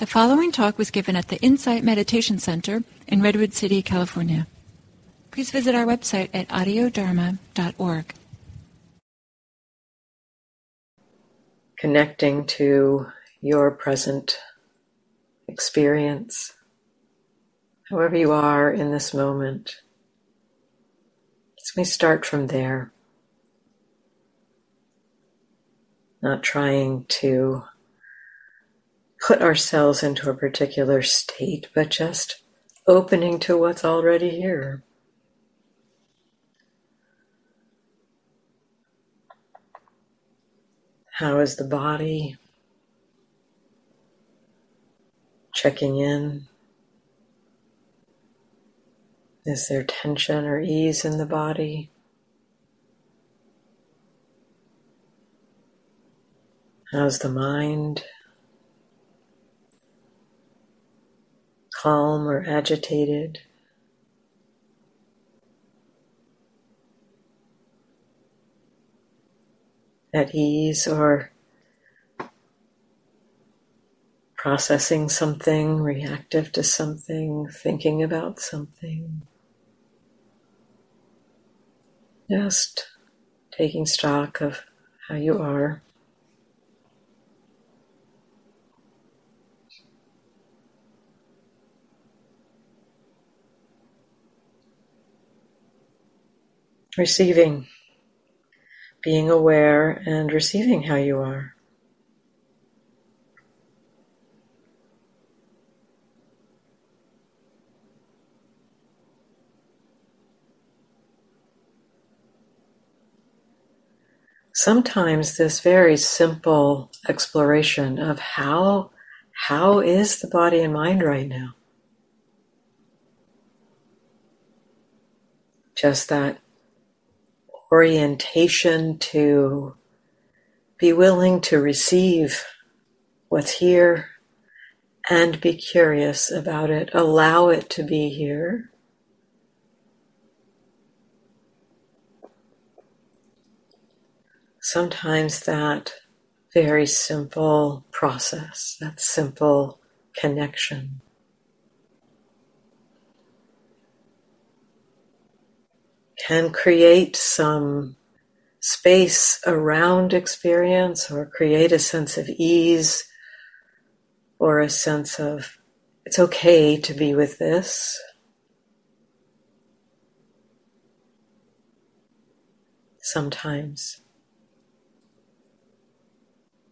The following talk was given at the Insight Meditation Center in Redwood City, California. Please visit our website at audiodharma.org. Connecting to your present experience, however you are in this moment. Let me start from there. Not trying to put ourselves into a particular state, but just opening to what's already here. How is the body? Checking in. Is there tension or ease in the body? How's the mind? Calm or agitated. At ease or processing something, reactive to something, thinking about something. Just taking stock of how you are. Receiving, being aware and receiving how you are. Sometimes this very simple exploration of how how is the body and mind right now? Just that orientation to be willing to receive what's here and be curious about it, allow it to be here. Sometimes that very simple process, that simple connection can create some space around experience or create a sense of ease or a sense of it's okay to be with this. Sometimes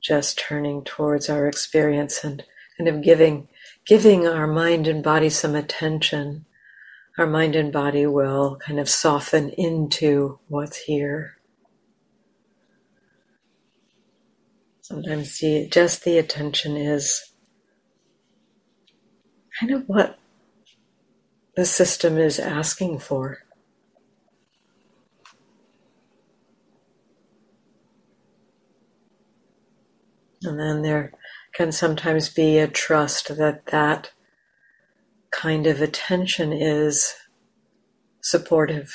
just turning towards our experience and kind of giving giving our mind and body some attention our mind and body will kind of soften into what's here. Sometimes the, just the attention is kind of what the system is asking for. And then there can sometimes be a trust that that kind of attention is supportive.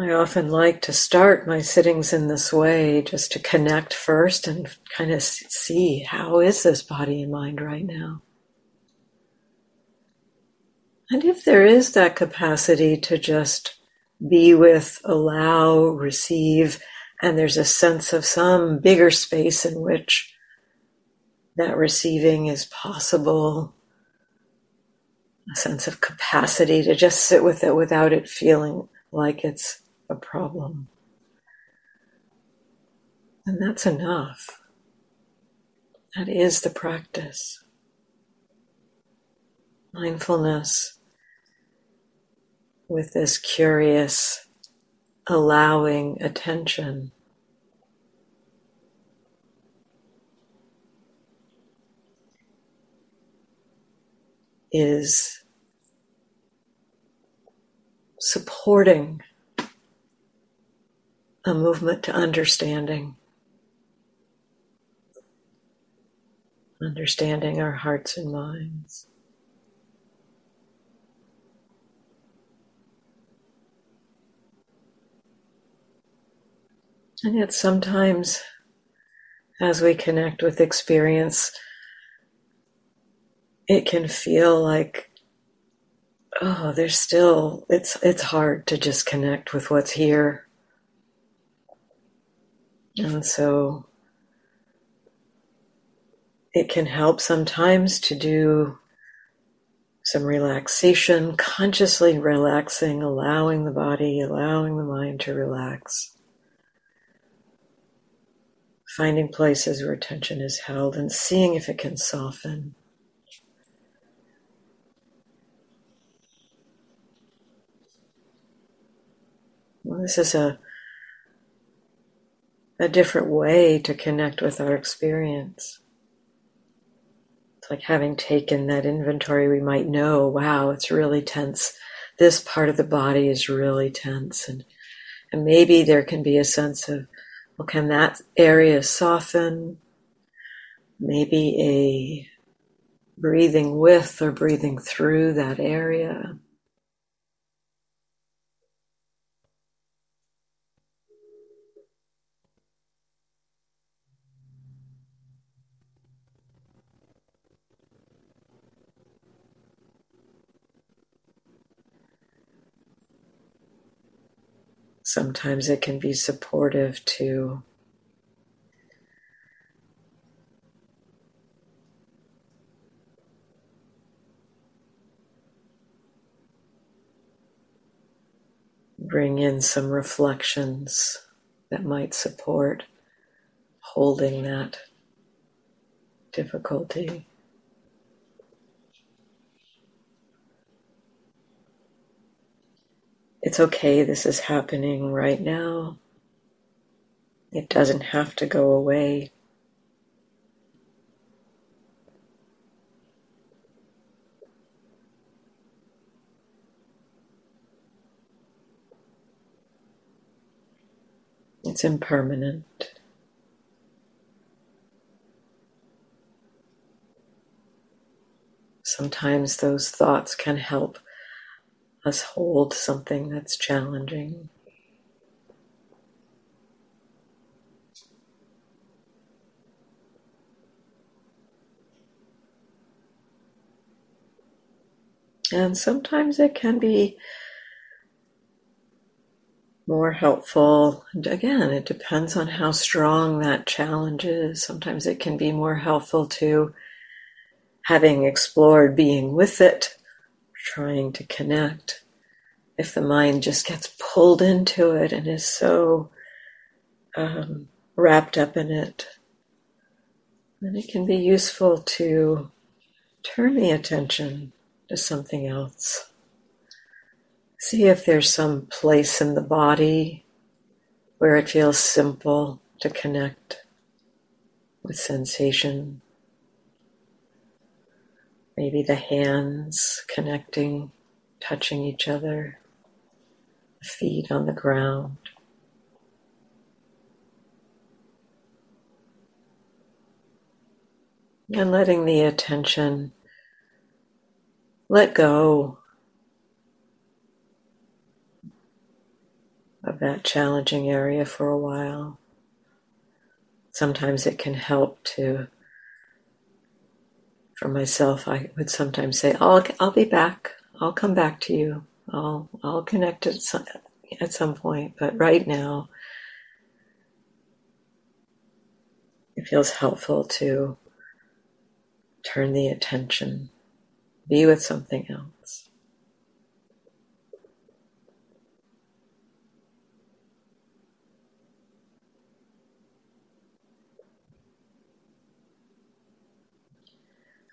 I often like to start my sittings in this way, just to connect first and kind of see how is this body and mind right now. And if there is that capacity to just be with, allow, receive, and there's a sense of some bigger space in which that receiving is possible, a sense of capacity to just sit with it without it feeling like it's a problem. And that's enough. That is the practice. Mindfulness with this curious, allowing attention. Is supporting a movement to understanding. Understanding our hearts and minds. And yet, sometimes as we connect with experience, it can feel like, oh, there's still, it's, it's hard to just connect with what's here. And so it can help sometimes to do some relaxation, consciously relaxing, allowing the body, allowing the mind to relax finding places where tension is held and seeing if it can soften. Well, this is a a different way to connect with our experience. It's like having taken that inventory, we might know, wow, it's really tense. This part of the body is really tense. And, and maybe there can be a sense of well, can that area soften? Maybe a breathing with or breathing through that area. Sometimes it can be supportive to bring in some reflections that might support holding that difficulty. It's okay, this is happening right now. It doesn't have to go away. It's impermanent. Sometimes those thoughts can help us hold something that's challenging. And sometimes it can be more helpful. And again, it depends on how strong that challenge is. Sometimes it can be more helpful to having explored being with it trying to connect, if the mind just gets pulled into it and is so um, wrapped up in it, then it can be useful to turn the attention to something else. See if there's some place in the body where it feels simple to connect with sensation Maybe the hands connecting, touching each other, feet on the ground. And letting the attention let go of that challenging area for a while. Sometimes it can help to for myself, I would sometimes say, "I'll I'll be back. I'll come back to you. I'll I'll connect at some, at some point." But right now, it feels helpful to turn the attention, be with something else.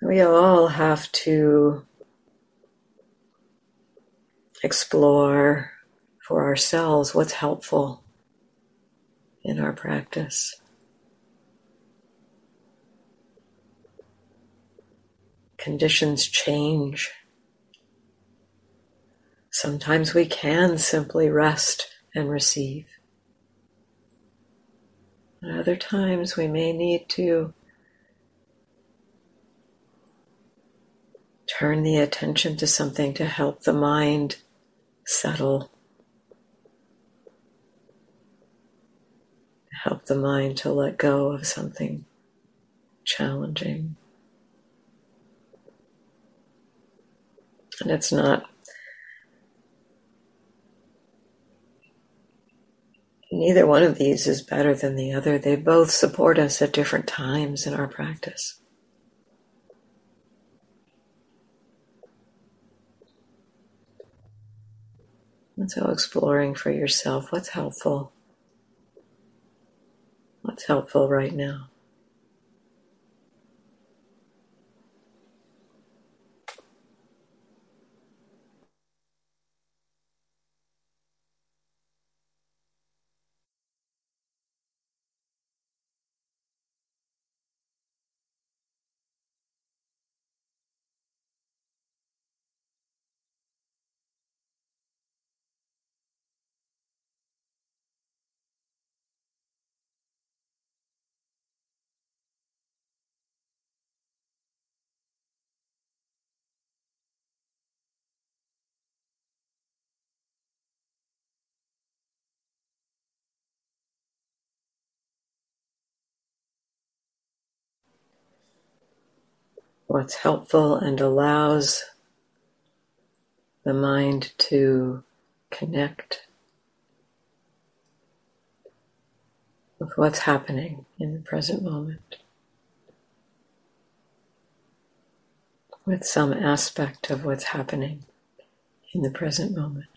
We all have to explore for ourselves what's helpful in our practice. Conditions change. Sometimes we can simply rest and receive. At other times we may need to turn the attention to something to help the mind settle, help the mind to let go of something challenging. And it's not neither one of these is better than the other. They both support us at different times in our practice. And so exploring for yourself what's helpful. What's helpful right now? What's helpful and allows the mind to connect with what's happening in the present moment, with some aspect of what's happening in the present moment.